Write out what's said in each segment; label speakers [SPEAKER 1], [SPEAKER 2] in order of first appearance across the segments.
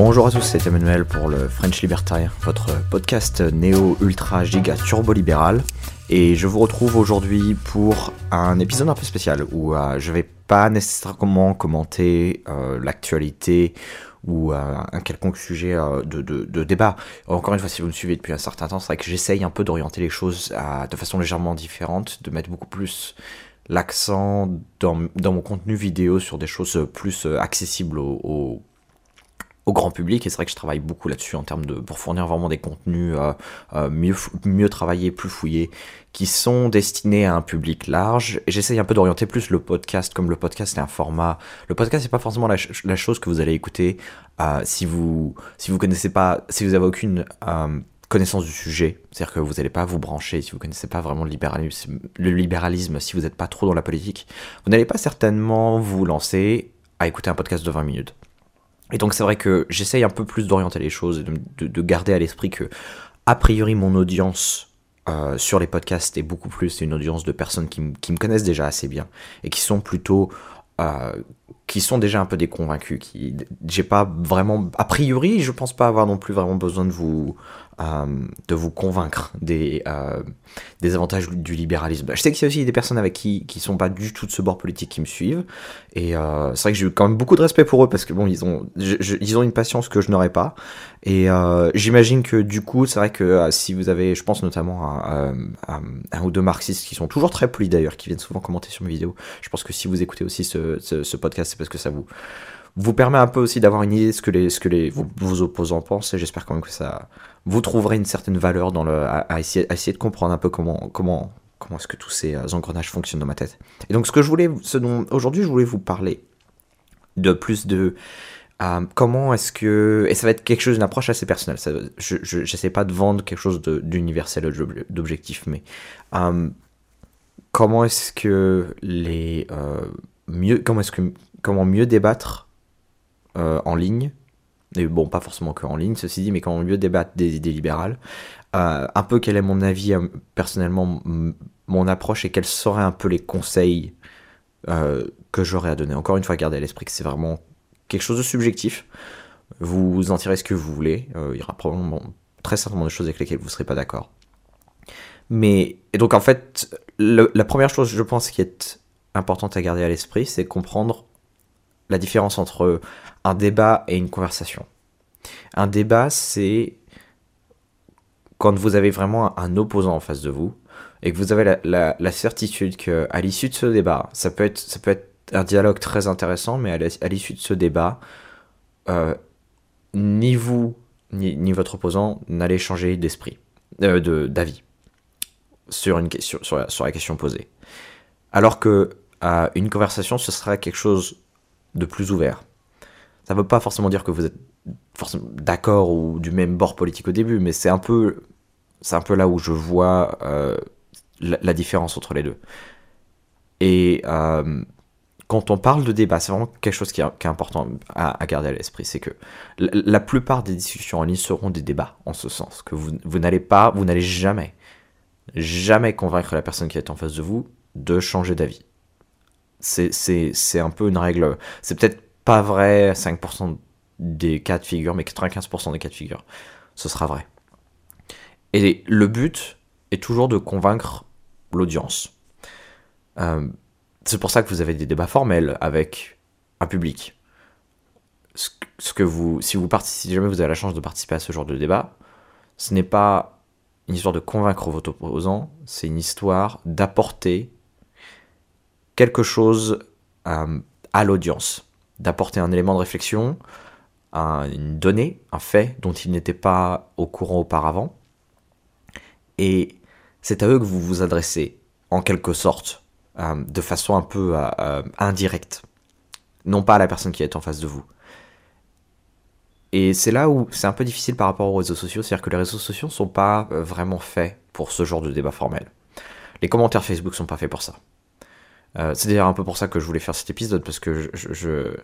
[SPEAKER 1] Bonjour à tous, c'est Emmanuel pour le French Libertarian, votre podcast néo-ultra giga turbo-libéral. Et je vous retrouve aujourd'hui pour un épisode un peu spécial où euh, je vais pas nécessairement commenter euh, l'actualité ou euh, un quelconque sujet de, de, débat. Encore une fois, si vous me suivez depuis un certain temps, c'est vrai que j'essaye un peu d'orienter les choses de façon légèrement différente, de mettre beaucoup plus l'accent dans, dans, mon contenu vidéo sur des choses plus accessibles aux au grand public et c'est vrai que je travaille beaucoup là-dessus en termes de pour fournir vraiment des contenus euh, euh, mieux mieux travaillés, plus fouillés, qui sont destinés à un public large. J'essaye un peu d'orienter plus le podcast comme le podcast est un format. Le podcast c'est pas forcément la, la, chose que vous allez écouter euh, si vous si vous connaissez pas si vous avez aucune connaissance du sujet, c'est-à-dire que vous n'allez pas vous brancher si vous connaissez pas vraiment le libéralisme, le libéralisme si vous n'êtes pas trop dans la politique, vous n'allez pas certainement vous lancer à écouter un podcast de 20 minutes. Et donc c'est vrai que j'essaye un peu plus d'orienter les choses et de, garder à l'esprit que, a priori, mon audience euh, sur les podcasts est beaucoup plus une audience de personnes qui, me connaissent déjà assez bien et qui sont plutôt euh, qui sont déjà un peu déconvaincus, qui j'ai pas vraiment a priori, je pense pas avoir non plus vraiment besoin de vous de vous convaincre des euh, des avantages du libéralisme. Je sais qu'il y a aussi des personnes avec qui qui sont pas du tout de ce bord politique qui me suivent et euh, c'est vrai que j'ai quand même beaucoup de respect pour eux parce que bon ils ont ils ont une patience que je n'aurais pas et euh, j'imagine que du coup c'est vrai que euh, si vous avez je pense notamment à, un ou deux marxistes qui sont toujours très polis d'ailleurs qui viennent souvent commenter sur mes vidéos. Je pense que si vous écoutez aussi ce, ce, podcast parce que ça vous vous permet un peu aussi d'avoir une idée de ce que les, ce que les, vos, opposants pensent, et j'espère quand même que ça, vous trouverez une certaine valeur dans le, à, essayer, essayer, de comprendre un peu comment, comment, comment est-ce que tous ces euh, engrenages fonctionnent dans ma tête. Et donc, ce que je voulais, ce dont aujourd'hui je voulais vous parler de plus de euh, comment est-ce que, et ça va être quelque chose, d'une approche assez personnelle. Ça, je n'essaie pas de vendre quelque chose d'universel, d'objectif, mais euh, comment est-ce que les mieux, comment est-ce que, comment mieux débattre euh, en ligne, et bon, pas forcément que en ligne, ceci dit, mais quand on lieu débattre des idées libérales, euh, un peu quel est mon avis, euh, personnellement, mon approche et quels seraient un peu les conseils que j'aurais à donner. Encore une fois, gardez à l'esprit que c'est vraiment quelque chose de subjectif. Vous en tirez ce que vous voulez. il y aura probablement très certainement des choses avec lesquelles vous ne serez pas d'accord. Mais, et donc en fait, la première chose, je pense, qui est importante à garder à l'esprit, c'est comprendre la différence entre un débat et une conversation. Un débat, c'est quand vous avez vraiment un opposant en face de vous et que vous avez la, certitude qu'à l'issue de ce débat, ça peut, être, ça peut être un dialogue très intéressant, mais à l'issue de ce débat, euh, ni vous ni, votre opposant n'allez changer d'esprit, euh, d'avis sur, une sur, la, sur la question posée. Alors que une conversation, ce sera quelque chose de plus ouvert. Ça ne veut pas forcément dire que vous êtes d'accord ou du même bord politique au début, mais c'est un peu, un peu là où je vois euh, la, différence entre les deux. Et euh, quand on parle de débat, c'est vraiment quelque chose qui est, important à, garder à l'esprit, c'est que la, plupart des discussions en ligne seront des débats, en ce sens que vous n'allez pas, vous n'allez jamais, jamais convaincre la personne qui est en face de vous de changer d'avis. C'est un peu une règle. C'est peut-être pas vrai 5% des cas de figure, mais 95% des cas de figure, ce sera vrai. Et le but est toujours de convaincre l'audience. Euh, c'est pour ça que vous avez des débats formels avec un public. Ce, que vous, si vous participez, si jamais vous avez la chance de participer à ce genre de débat, ce n'est pas une histoire de convaincre votre opposant, c'est une histoire d'apporter quelque chose euh, à l'audience, d'apporter un élément de réflexion, une donnée, un fait dont il n'était pas au courant auparavant. Et c'est à eux que vous vous adressez, en quelque sorte, euh, de façon un peu euh, indirecte, non pas à la personne qui est en face de vous. Et c'est là où c'est un peu difficile par rapport aux réseaux sociaux, c'est-à-dire que les réseaux sociaux ne sont pas vraiment faits pour ce genre de débat formel. Les commentaires Facebook sont pas faits pour ça. Euh, c'est d'ailleurs un peu pour ça que je voulais faire cet épisode, parce que je...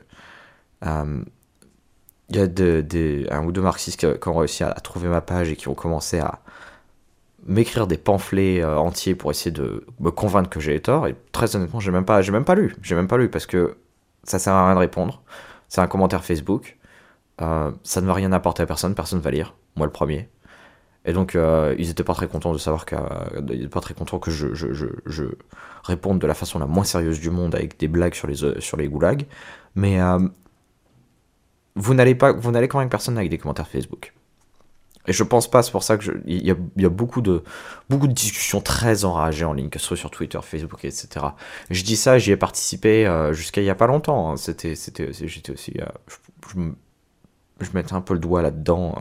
[SPEAKER 1] Euh, il y a un ou deux marxistes qui, ont réussi à, trouver ma page et qui ont commencé à m'écrire des pamphlets euh, entiers pour essayer de me convaincre que j'ai tort. Et très honnêtement, j'ai même pas, j'ai même pas lu. J'ai même pas lu parce que ça sert à rien de répondre. C'est un commentaire Facebook. ça ne va rien apporter à personne, personne ne va lire, moi le premier. Et donc, euh, ils étaient pas très contents de savoir que, étaient pas très contents que je, réponde de la façon la moins sérieuse du monde avec des blagues sur les, sur les goulags. Mais euh, vous n'allez pas, vous n'allez convaincre personne avec des commentaires Facebook. Et je pense pas, c'est pour ça que il y a, beaucoup de beaucoup de discussions très enragées en ligne, que ce soit sur Twitter, Facebook, etc. Je dis ça, j'y ai participé euh, jusqu'à il y a pas longtemps. Hein. J'étais aussi, euh, je, je, je, mettais un peu le doigt là-dedans.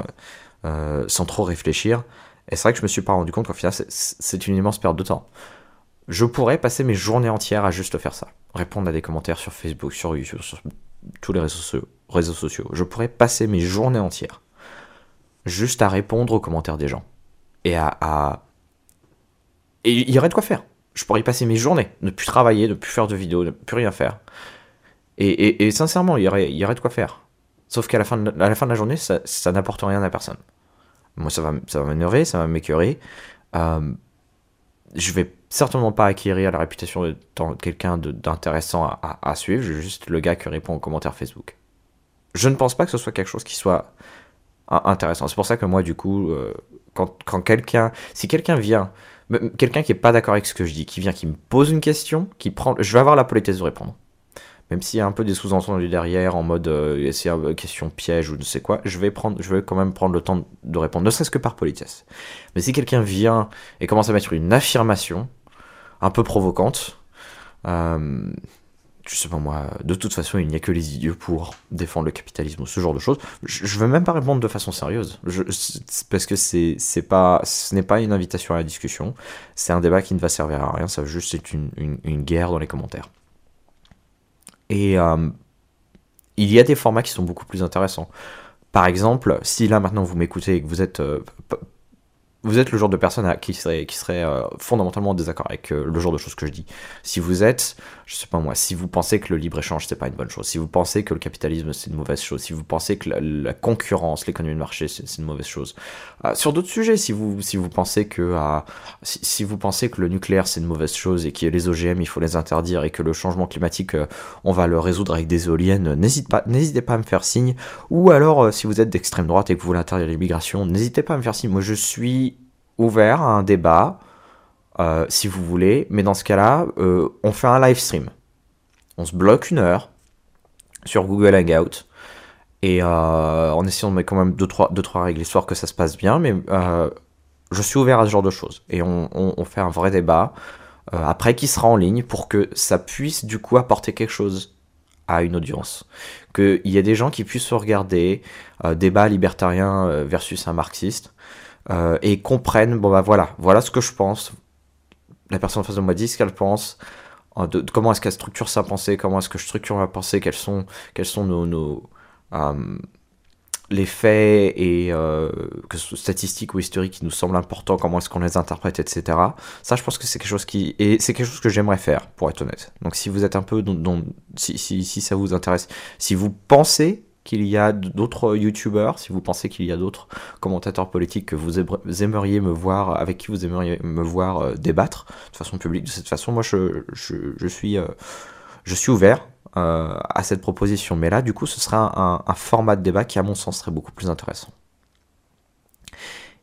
[SPEAKER 1] Euh, sans trop réfléchir. Et c'est vrai que je me suis pas rendu compte qu'au final, c'est une immense perte de temps. Je pourrais passer mes journées entières à juste faire ça. Répondre à des commentaires sur Facebook, sur YouTube, sur tous les réseaux sociaux. Je pourrais passer mes journées entières juste à répondre aux commentaires des gens. Et à. Et il y aurait de quoi faire. Je pourrais y passer mes journées, ne plus travailler, ne plus faire de vidéos, ne plus rien faire. Et, sincèrement, il y, aurait, de quoi faire. Sauf qu'à la, fin de, la journée, ça n'apporte rien à personne. Moi, ça va, ça va m'énerver, ça va m'écœurer. Euh, je vais certainement pas acquérir la réputation de quelqu'un d'intéressant à, suivre. Juste le gars qui répond aux commentaires Facebook. Je ne pense pas que ce soit quelque chose qui soit intéressant. C'est pour ça que moi, du coup, euh, quand, quand quelqu'un, si quelqu'un vient, quelqu'un qui est pas d'accord avec ce que je dis, qui vient, qui me pose une question, qui prend, je vais avoir la politesse de répondre même s'il y a un peu des sous-entendus derrière en mode euh, une question piège ou ne sais quoi, je vais prendre, je vais quand même prendre le temps de répondre, ne serait-ce que par politesse. Mais si quelqu'un vient et commence à mettre une affirmation un peu provocante, euh, je sais pas moi, de toute façon, il n'y a que les idiots pour défendre le capitalisme ou ce genre de choses. Je, je veux même pas répondre de façon sérieuse, parce que ce n'est pas une invitation à la discussion. C'est un débat qui ne va servir à rien. Ça juste une guerre dans les commentaires. Et euh, il y a des formats qui sont beaucoup plus intéressants. Par exemple, si là maintenant vous m'écoutez et que vous êtes euh, vous êtes le genre de personne qui serait, qui serait euh, fondamentalement en désaccord avec euh, le genre de choses que je dis. Si vous êtes, je sais pas moi, si vous pensez que le libre-échange c'est pas une bonne chose, si vous pensez que le capitalisme c'est une mauvaise chose, si vous pensez que la, concurrence, l'économie de marché c'est une mauvaise chose, euh, sur d'autres sujets, si vous, si vous pensez que si, vous pensez que le nucléaire c'est une mauvaise chose et que les OGM il faut les interdire et que le changement climatique on va le résoudre avec des éoliennes, n'hésitez pas, n'hésitez pas à me faire signe. Ou alors si vous êtes d'extrême droite et que vous voulez interdire l'immigration, n'hésitez pas à me faire signe. Moi je suis ouvert à un débat, euh, si vous voulez, mais dans ce cas-là, euh, on fait un live stream. On se bloque une heure sur Google Hangout et euh, en essayant de mettre quand même 2-3 deux, trois, deux, trois règles, histoire que ça se passe bien, mais euh, je suis ouvert à ce genre de choses. Et on, fait un vrai débat, après qui sera en ligne, pour que ça puisse du coup apporter quelque chose à une audience. Qu'il y ait des gens qui puissent regarder débat libertarien versus un marxiste, euh, et comprennent, bon bah voilà, voilà ce que je pense. La personne en face de moi dit ce qu'elle pense. Euh, comment est-ce qu'elle structure sa pensée, comment est-ce que je structure ma pensée, quels sont, sont nos, euh, les faits et statistiques ou historiques qui nous semblent importants, comment est-ce qu'on les interprète, etc. Ça, je pense que c'est quelque chose qui et c'est quelque chose que j'aimerais faire, pour être honnête. Donc, si vous êtes un peu, si, si ça vous intéresse, si vous pensez qu'il y a d'autres youtubeurs, si vous pensez qu'il y a d'autres commentateurs politiques que vous aimeriez me voir, avec qui vous aimeriez me voir euh, débattre de façon publique de cette façon, moi je, euh, suis ouvert euh, à cette proposition. Mais là, du coup, ce sera un, format de débat qui, à mon sens, serait beaucoup plus intéressant.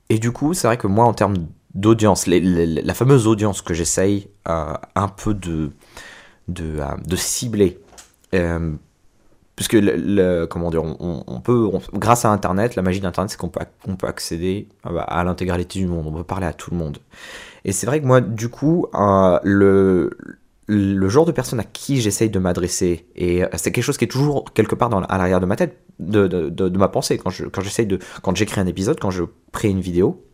[SPEAKER 1] Et du coup, c'est vrai que moi, en termes d'audience, la fameuse audience que j'essaye un peu de cibler, puisque le, le, comment dire, on, peut, grâce à Internet, la magie d'Internet, c'est qu'on peut, on peut accéder à, l'intégralité du monde, on peut parler à tout le monde. Et c'est vrai que moi, du coup, euh, le, genre de personne à qui j'essaye de m'adresser, et c'est quelque chose qui est toujours quelque part à l'arrière de ma tête, de, ma pensée, quand j'essaye de, quand j'écris un épisode, quand je crée une vidéo,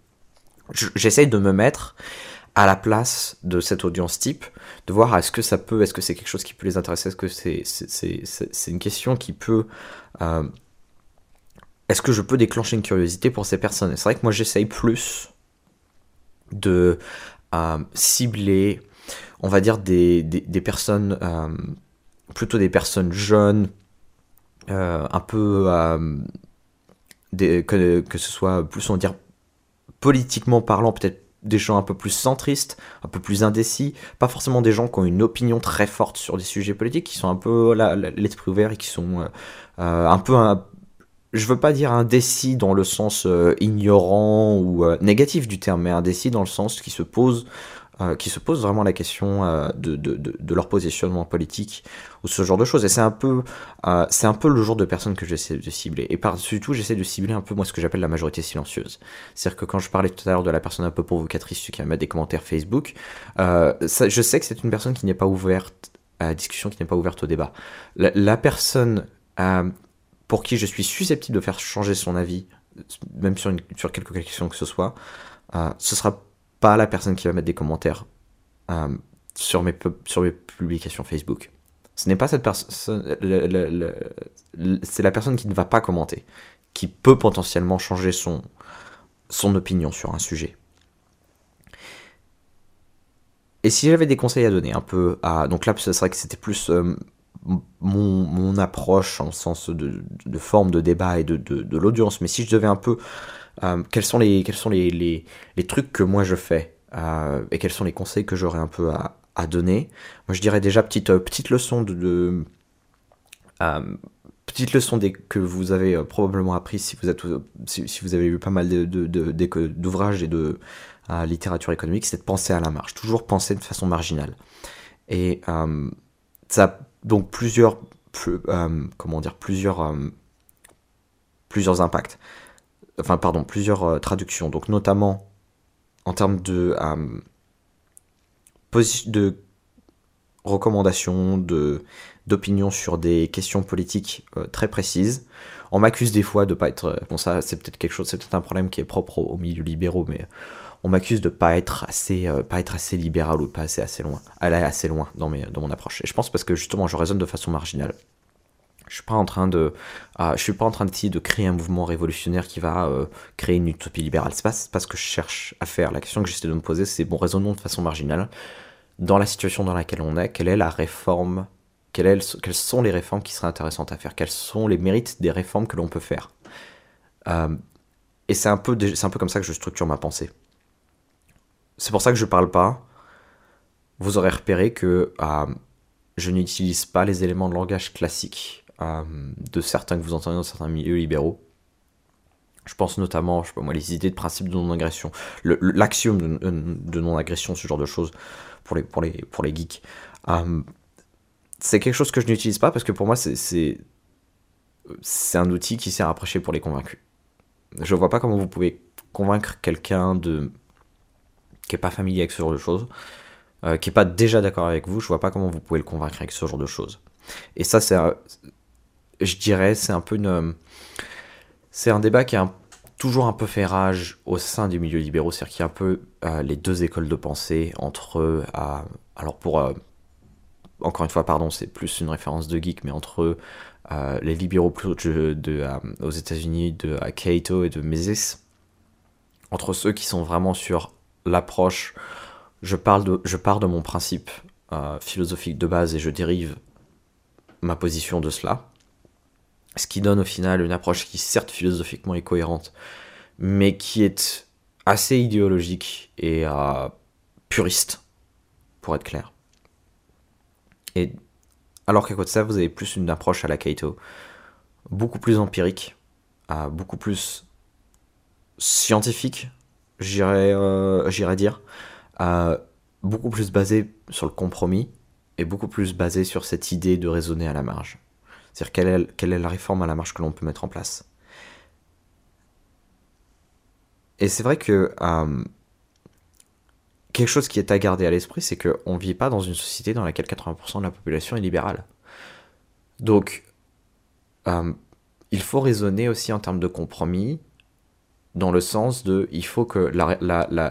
[SPEAKER 1] j'essaye de me mettre à la place de cette audience type, de voir est-ce que ça peut, est-ce que c'est quelque chose qui peut les intéresser, est-ce que c'est une question qui peut, euh, est-ce que je peux déclencher une curiosité pour ces personnes? C'est vrai que moi j'essaye plus de euh, cibler, on va dire des, personnes, euh, plutôt des personnes jeunes, un peu, que ce soit plus on va dire politiquement parlant, peut-être des gens un peu plus centristes, un peu plus indécis, pas forcément des gens qui ont une opinion très forte sur des sujets politiques, qui sont un peu l'esprit ouvert et qui sont euh, un peu un, je veux pas dire indécis dans le sens euh, ignorant ou euh, négatif du terme, mais indécis dans le sens qui se pose, euh, qui se pose vraiment la question de, de, leur positionnement politique ou ce genre de choses. Et c'est un peu, c'est un peu le genre de personnes que j'essaie de cibler. Et par-dessus tout, j'essaie de cibler un peu moi ce que j'appelle la majorité silencieuse. C'est-à-dire que quand je parlais tout à l'heure de la personne un peu provocatrice qui mettre des commentaires Facebook, je sais que c'est une personne qui n'est pas ouverte à la discussion, qui n'est pas ouverte au débat. La, personne pour qui je suis susceptible de faire changer son avis, même sur, une, sur quelque question que ce soit, euh, ce sera pas la personne qui va mettre des commentaires euh, sur, mes, publications Facebook. Ce n'est pas cette personne, c'est la personne qui ne va pas commenter, qui peut potentiellement changer son, opinion sur un sujet. Et si j'avais des conseils à donner un peu à... Donc là, ce serait que c'était plus euh, mon, approche en sens de, forme de débat et de, l'audience, mais si je devais un peu... Euh, quels sont, les, quels sont les, les, trucs que moi je fais euh, et quels sont les conseils que j'aurais un peu à, à, donner? Moi je dirais déjà petite, euh, petite leçon de... petite leçon des, que vous avez probablement appris si vous, êtes, si, vous avez lu pas mal d'ouvrages et de littérature économique, c'est de penser à la marge, toujours penser de façon marginale. Et ça donc plusieurs, euh, comment dire, plusieurs, plusieurs impacts. Enfin, pardon, plusieurs euh, traductions. Donc notamment en termes de, de recommandations, de d'opinions sur des questions politiques très précises. On m'accuse des fois de pas être. Bon, ça, c'est peut-être quelque chose, c'est peut-être un problème qui est propre aux, milieux libéraux, mais on m'accuse de pas être assez euh, pas être assez libéral ou pas assez assez loin aller assez loin dans mes dans mon approche et je pense parce que justement je raisonne de façon marginale je suis pas en train de euh, je suis pas en train d'essayer de créer un mouvement révolutionnaire qui va euh, créer une utopie libérale. C'est pas, pas ce que je cherche à faire. La question que j'essaie de me poser c'est bon raisonnons de façon marginale. Dans la situation dans laquelle on est quelle est la réforme quelles sont les réformes qui seraient intéressantes à faire? Quels sont les mérites des réformes que l'on peut faire? Et c'est un peu un peu comme ça que je structure ma pensée. C'est pour ça que je parle pas. Vous aurez repéré que euh, je n'utilise pas les éléments de langage classiques euh, de certains que vous entendez dans certains milieux libéraux. Je pense notamment, je sais pas moi, les idées de principe de non-agression, l'axiome de, non-agression, ce genre de choses pour les, pour les, pour les geeks. Euh, c'est quelque chose que je n'utilise pas parce que pour moi, c'est un outil qui sert à prêcher pour les convaincus. Je vois pas comment vous pouvez convaincre quelqu'un de qui n'est pas familier avec ce genre de choses, euh, qui n'est pas déjà d'accord avec vous, je vois pas comment vous pouvez le convaincre avec ce genre de choses. Et ça, c'est, je dirais, c'est un peu une, c'est un débat qui a toujours un peu fait rage au sein des milieux libéraux, c'est-à-dire qu'il y a un peu euh, les deux écoles de pensée entre, euh, alors pour, encore une fois, pardon, c'est plus une référence de geek, mais entre les libéraux de, de aux États-Unis de Cato et de Mises, entre ceux qui sont vraiment sur l'approche, je, parle de, je pars de mon principe euh, philosophique de base et je dérive ma position de cela. Ce qui donne au final une approche qui certes philosophiquement est cohérente, mais qui est assez idéologique et euh, puriste, pour être clair. Et alors qu'à côté de ça, vous avez plus une approche à la Kaito, beaucoup plus empirique, euh, beaucoup plus scientifique, j'irais euh, dire, beaucoup plus basé sur le compromis et beaucoup plus basé sur cette idée de raisonner à la marge. C'est-à-dire quelle est, la réforme à la marge que l'on peut mettre en place? Et c'est vrai que euh, quelque chose qui est à garder à l'esprit, c'est qu'on ne vit pas dans une société dans laquelle 80% de la population est libérale. Donc, il faut raisonner aussi en termes de compromis, dans le sens de il faut que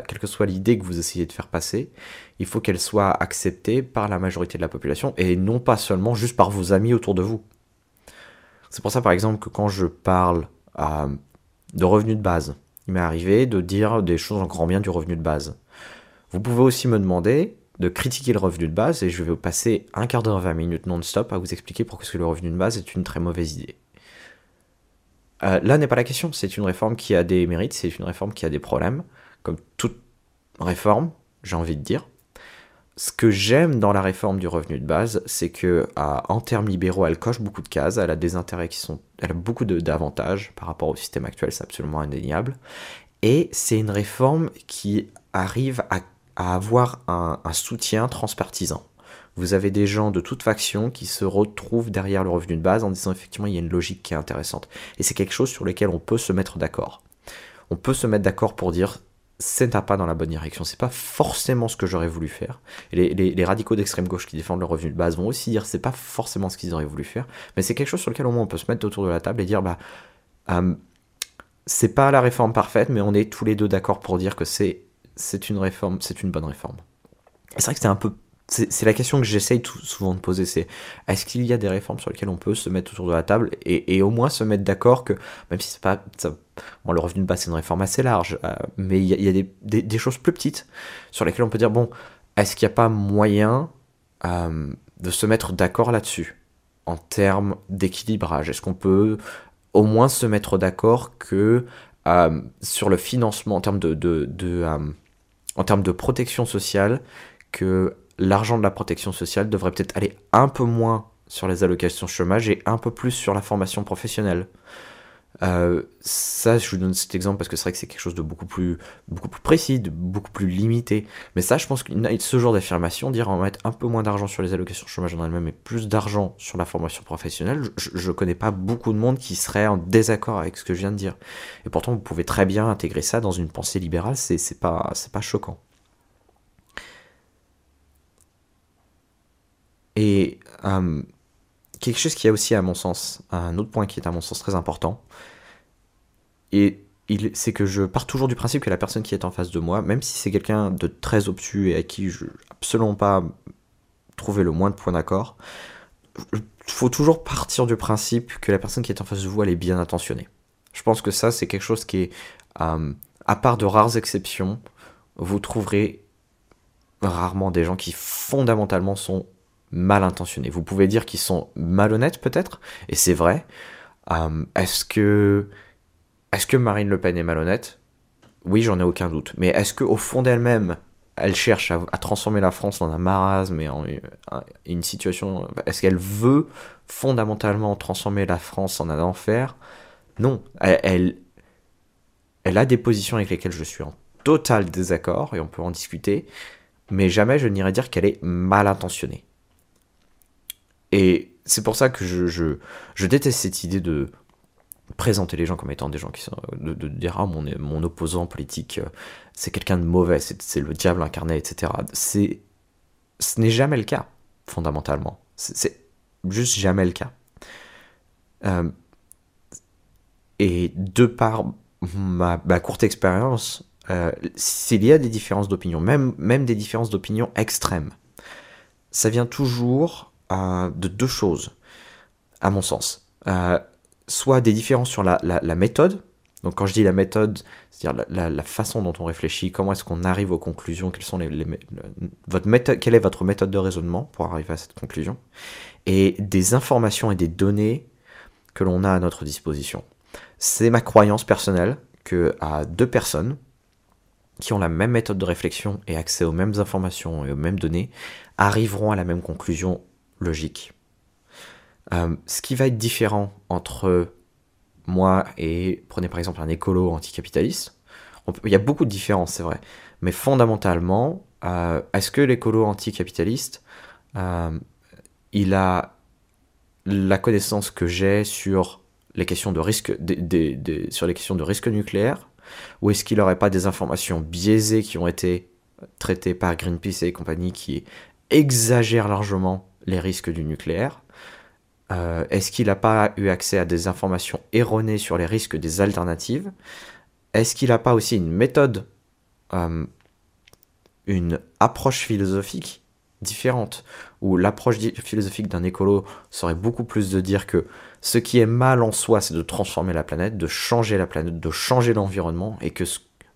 [SPEAKER 1] quelle que soit l'idée que vous essayez de faire passer, il faut qu'elle soit acceptée par la majorité de la population et non pas seulement juste par vos amis autour de vous. C'est pour ça par exemple que quand je parle de revenu de base, il m'est arrivé de dire des choses en grand bien du revenu de base. Vous pouvez aussi me demander de critiquer le revenu de base et je vais passer un quart d'heure, 20 minutes non-stop à vous expliquer pourquoi le revenu de base est une très mauvaise idée. Euh, là n'est pas la question, c'est une réforme qui a des mérites, c'est une réforme qui a des problèmes, comme toute réforme, j'ai envie de dire. Ce que j'aime dans la réforme du revenu de base, c'est que en termes libéraux, elle coche beaucoup de cases, elle a des intérêts qui sont, elle a beaucoup d'avantages par rapport au système actuel, c'est absolument indéniable. Et c'est une réforme qui arrive à, avoir un, un, soutien transpartisan. Vous avez des gens de toute faction qui se retrouvent derrière le revenu de base en disant effectivement il y a une logique qui est intéressante. Et c'est quelque chose sur lequel on peut se mettre d'accord. On peut se mettre d'accord pour dire c'est un pas dans la bonne direction. C'est pas forcément ce que j'aurais voulu faire. Les, radicaux d'extrême gauche qui défendent le revenu de base vont aussi dire c'est pas forcément ce qu'ils auraient voulu faire. Mais c'est quelque chose sur lequel au moins on peut se mettre autour de la table et dire bah euh, c'est pas la réforme parfaite, mais on est tous les deux d'accord pour dire que c'est c'est une réforme, c'est une bonne réforme. C'est vrai que c'est un peu c'est la question que j'essaye souvent de poser, c'est est-ce qu'il y a des réformes sur lesquelles on peut se mettre autour de la table et, au moins se mettre d'accord que, même si c'est pas... bon, le revenu de base c'est une réforme assez large, euh, mais il y a, des, choses plus petites sur lesquelles on peut dire, bon, est-ce qu'il n'y a pas moyen euh, de se mettre d'accord là-dessus en termes d'équilibrage? Est-ce qu'on peut au moins se mettre d'accord que euh, sur le financement en termes de, de en termes de protection sociale, que l'argent de la protection sociale devrait peut-être aller un peu moins sur les allocations chômage et un peu plus sur la formation professionnelle. Euh, ça, je vous donne cet exemple parce que c'est vrai que c'est quelque chose de beaucoup plus, beaucoup plus précis, de beaucoup plus limité. Mais ça, je pense que ce genre d'affirmation, dire on va mettre un peu moins d'argent sur les allocations chômage en elles-mêmes et plus d'argent sur la formation professionnelle, je, ne connais pas beaucoup de monde qui serait en désaccord avec ce que je viens de dire. Et pourtant, vous pouvez très bien intégrer ça dans une pensée libérale, c'est pas, pas choquant. Et euh, quelque chose qui est aussi, à mon sens, un autre point qui est à mon sens très important, et c'est que je pars toujours du principe que la personne qui est en face de moi, même si c'est quelqu'un de très obtus et à qui je absolument pas trouver le moins de points d'accord, faut toujours partir du principe que la personne qui est en face de vous, elle est bien intentionnée. Je pense que ça, c'est quelque chose qui est, euh, à part de rares exceptions, vous trouverez rarement des gens qui fondamentalement sont mal intentionnés. Vous pouvez dire qu'ils sont malhonnêtes peut-être, et c'est vrai. Euh, est-ce que est-ce que Marine Le Pen est malhonnête? Oui, j'en ai aucun doute. Mais est-ce que au fond d'elle-même, elle cherche à, transformer la France en un marasme et en une, situation Est-ce qu'elle veut fondamentalement transformer la France en un enfer? Non. Elle, elle, elle a des positions avec lesquelles je suis en total désaccord et on peut en discuter. Mais jamais je n'irai dire qu'elle est mal intentionnée. Et c'est pour ça que je, je, déteste cette idée de présenter les gens comme étant des gens qui sont. de, dire ah, mon, mon opposant politique, euh, c'est quelqu'un de mauvais, c'est le diable incarné, etc. C'est, ce n'est jamais le cas, fondamentalement. C'est juste jamais le cas. Euh, et de par ma, courte expérience, euh, s'il y a des différences d'opinion, même, même des différences d'opinion extrêmes, ça vient toujours de deux choses, à mon sens. Euh, soit des différences sur la, méthode, donc quand je dis la méthode, c'est-à-dire la, façon dont on réfléchit, comment est-ce qu'on arrive aux conclusions, quelles sont votre quelle est votre méthode de raisonnement pour arriver à cette conclusion, et des informations et des données que l'on a à notre disposition. C'est ma croyance personnelle que à deux personnes qui ont la même méthode de réflexion et accès aux mêmes informations et aux mêmes données arriveront à la même conclusion logique. Euh, ce qui va être différent entre moi et, prenez par exemple un écolo anticapitaliste, il y a beaucoup de différences, c'est vrai, mais fondamentalement, euh, est-ce que l'écolo anticapitaliste, euh, il a la connaissance que j'ai sur les questions de risque, sur les questions de risque nucléaire, ou est-ce qu'il n'aurait pas des informations biaisées qui ont été traitées par Greenpeace et compagnie qui exagèrent largement les risques du nucléaire. Euh, Est-ce qu'il n'a pas eu accès à des informations erronées sur les risques des alternatives? Est-ce qu'il n'a pas aussi une méthode, euh, une approche philosophique différente? Où l'approche philosophique d'un écolo serait beaucoup plus de dire que ce qui est mal en soi, c'est de transformer la planète, de changer la planète, de changer l'environnement, et que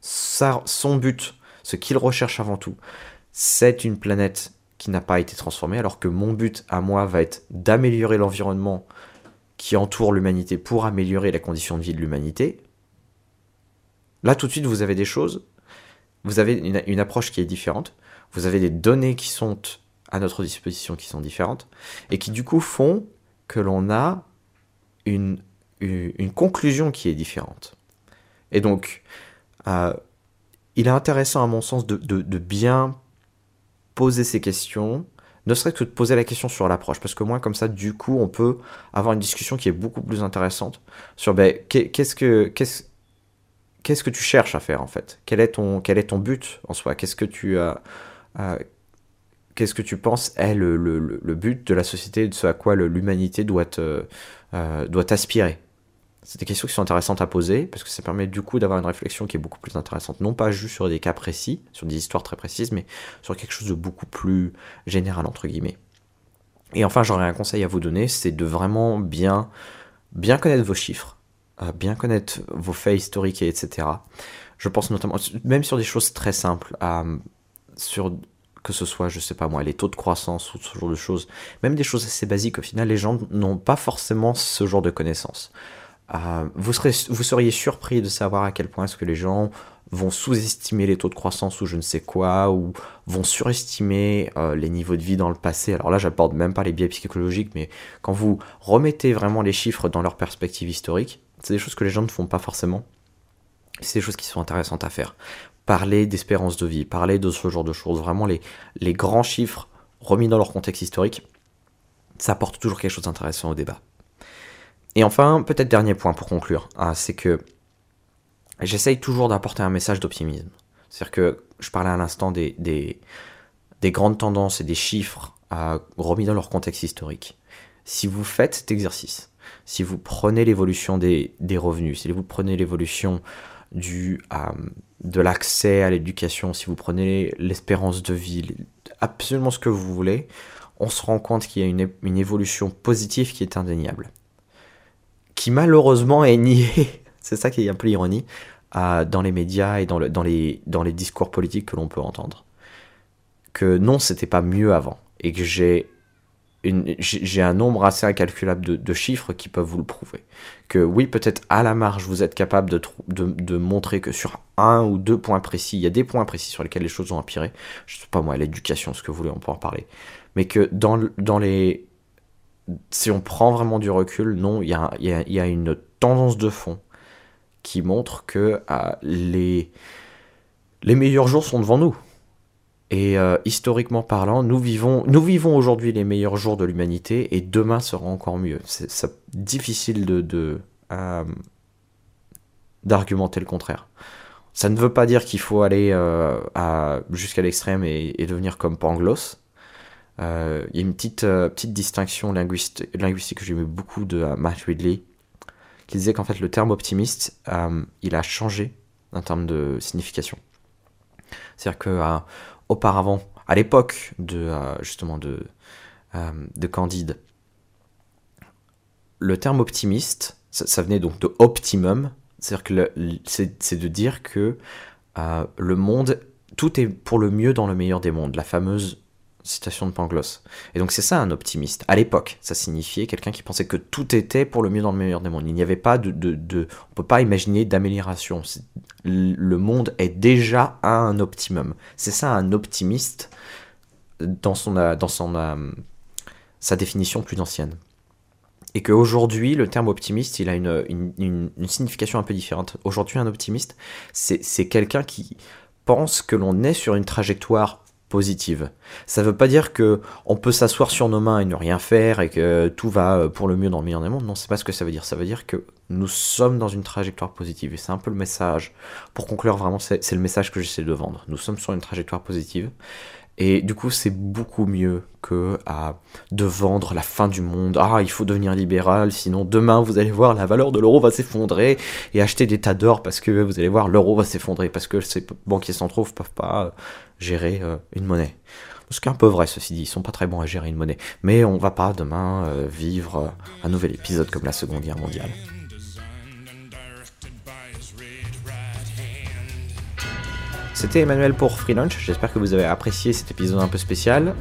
[SPEAKER 1] son but, ce qu'il recherche avant tout, c'est une planète qui n'a pas été transformé, alors que mon but à moi va être d'améliorer l'environnement qui entoure l'humanité pour améliorer la condition de vie de l'humanité. Là, tout de suite, vous avez des choses, vous avez une, approche qui est différente. vous avez des données qui sont à notre disposition qui sont différentes, et qui du coup font que l'on a une, une, conclusion qui est différente. Et donc, euh, il est intéressant à mon sens de, de, bien poser ces questions, ne serait-ce que de poser la question sur l'approche, parce que moi, comme ça, du coup, on peut avoir une discussion qui est beaucoup plus intéressante sur ben, qu'est-ce que qu'est-ce qu'est-ce que tu cherches à faire en fait? Quel est ton quel est ton but en soi? Qu'est-ce que tu euh, qu'est-ce que tu penses est le, le, le, but de la société, de ce à quoi l'humanité doit, euh, doit aspirer? C'est des questions qui sont intéressantes à poser, parce que ça permet du coup d'avoir une réflexion qui est beaucoup plus intéressante, non pas juste sur des cas précis, sur des histoires très précises, mais sur quelque chose de beaucoup plus général, entre guillemets. Et enfin, j'aurais un conseil à vous donner, c'est de vraiment bien, connaître vos chiffres, euh, bien connaître vos faits historiques, etc. Je pense notamment, même sur des choses très simples, que ce soit, je sais pas moi, les taux de croissance ou ce genre de choses, même des choses assez basiques, au final, les gens n'ont pas forcément ce genre de connaissances. Euh, vous, vous seriez surpris de savoir à quel point est-ce que les gens vont sous-estimer les taux de croissance ou je ne sais quoi, ou vont surestimer euh, les niveaux de vie dans le passé. Alors là, j'apporte même pas les biais psychologiques, mais quand vous remettez vraiment les chiffres dans leur perspective historique, c'est des choses que les gens ne font pas forcément. C'est des choses qui sont intéressantes à faire parler d'espérance de vie, parler de ce genre de choses, vraiment les, les grands chiffres remis dans leur contexte historique, ça apporte toujours quelque chose d'intéressant au débat. Et enfin, peut-être dernier point pour conclure, hein, c'est que j'essaye toujours d'apporter un message d'optimisme. C'est-à-dire que je parlais à l'instant des, des, grandes tendances et des chiffres remis dans leur contexte historique. Si vous faites cet exercice, si vous prenez l'évolution des, revenus, si vous prenez l'évolution du, de l'accès à l'éducation, si vous prenez l'espérance de vie, absolument ce que vous voulez, on se rend compte qu'il y a une, évolution positive qui est indéniable. Qui malheureusement est niée, c'est ça qui est un peu l'ironie, dans les médias et dans, le, dans, les, dans les discours politiques que l'on peut entendre. Que non, c'était pas mieux avant. Et que j'ai j'ai un nombre assez incalculable de, chiffres qui peuvent vous le prouver. Que oui, peut-être à la marge, vous êtes capable de, de, montrer que sur un ou deux points précis, il y a des points précis sur lesquels les choses ont empiré. Je sais pas moi, l'éducation, ce que vous voulez, on peut en parler. Mais que dans, dans les. Si on prend vraiment du recul, non, il y a, une tendance de fond qui montre que euh, les, meilleurs jours sont devant nous. Et euh, historiquement parlant, nous vivons, aujourd'hui les meilleurs jours de l'humanité et demain sera encore mieux. C'est difficile euh, d'argumenter le contraire. Ça ne veut pas dire qu'il faut aller jusqu'à l'extrême et, devenir comme Pangloss. Il y a une petite, petite distinction linguiste, linguistique que j'aimais beaucoup de Matt Ridley, qui disait qu'en fait le terme optimiste, il a changé en termes de signification. C'est-à-dire que auparavant, à l'époque de euh, justement de, euh, de Candide, le terme optimiste, ça, venait donc de optimum, c'est-à-dire que c'est de dire que euh, le monde, tout est pour le mieux dans le meilleur des mondes, la fameuse citation de Pangloss. Et donc c'est ça un optimiste. À l'époque, ça signifiait quelqu'un qui pensait que tout était pour le mieux dans le meilleur des mondes. Il n'y avait pas de, on peut pas imaginer d'amélioration. Le monde est déjà à un optimum. C'est ça un optimiste dans son dans son euh, sa définition plus ancienne. Et qu'aujourd'hui, le terme optimiste, il a une, une, une signification un peu différente. Aujourd'hui, un optimiste, c'est quelqu'un qui pense que l'on est sur une trajectoire positive. Ça veut pas dire que on peut s'asseoir sur nos mains et ne rien faire et que tout va euh, pour le mieux dans le meilleur des mondes. Non, c'est pas ce que ça veut dire. Ça veut dire que nous sommes dans une trajectoire positive. Et c'est un peu le message. Pour conclure vraiment, c'est le message que j'essaie de vendre. Nous sommes sur une trajectoire positive. Et du coup, c'est beaucoup mieux que de vendre la fin du monde. Ah, il faut devenir libéral, sinon demain, vous allez voir, la valeur de l'euro va s'effondrer et acheter des tas d'or parce que vous allez voir, l'euro va s'effondrer parce que ces banquiers centraux ne peuvent pas gérer euh, une monnaie. Ce qui est un peu vrai, ceci dit, ils sont pas très bons à gérer une monnaie. Mais on va pas demain euh, vivre euh, un nouvel épisode comme la Seconde Guerre mondiale. C'était Emmanuel pour Free Lunch. J'espère que vous avez apprécié cet épisode un peu spécial.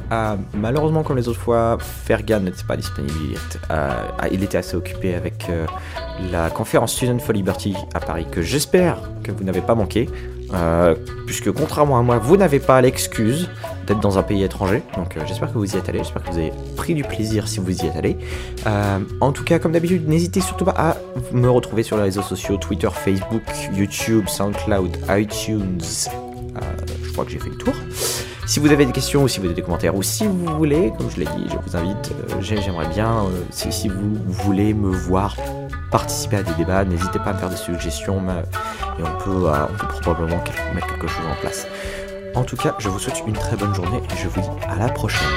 [SPEAKER 1] malheureusement, comme les autres fois, Fergan n'était pas disponible. il était assez occupé avec la conférence Student for Liberty à Paris, que j'espère que vous n'avez pas manqué. Euh, puisque contrairement à moi, vous n'avez pas l'excuse peut-être dans un pays étranger. Donc j'espère que vous y êtes allé, j'espère que vous avez pris du plaisir si vous y êtes allé. en tout cas, comme d'habitude, n'hésitez surtout pas à me retrouver sur les réseaux sociaux, Twitter, Facebook, YouTube, SoundCloud, iTunes. Crois que j'ai fait le tour. Si vous avez des questions ou si vous avez des commentaires ou si vous voulez, comme je l'ai dit, je vous invite, j'aimerais bien, si, vous voulez me voir participer à des débats, n'hésitez pas à me faire des suggestions et on peut, on peut probablement mettre quelque chose en place. En tout cas, je vous souhaite une très bonne journée et je vous dis à la prochaine.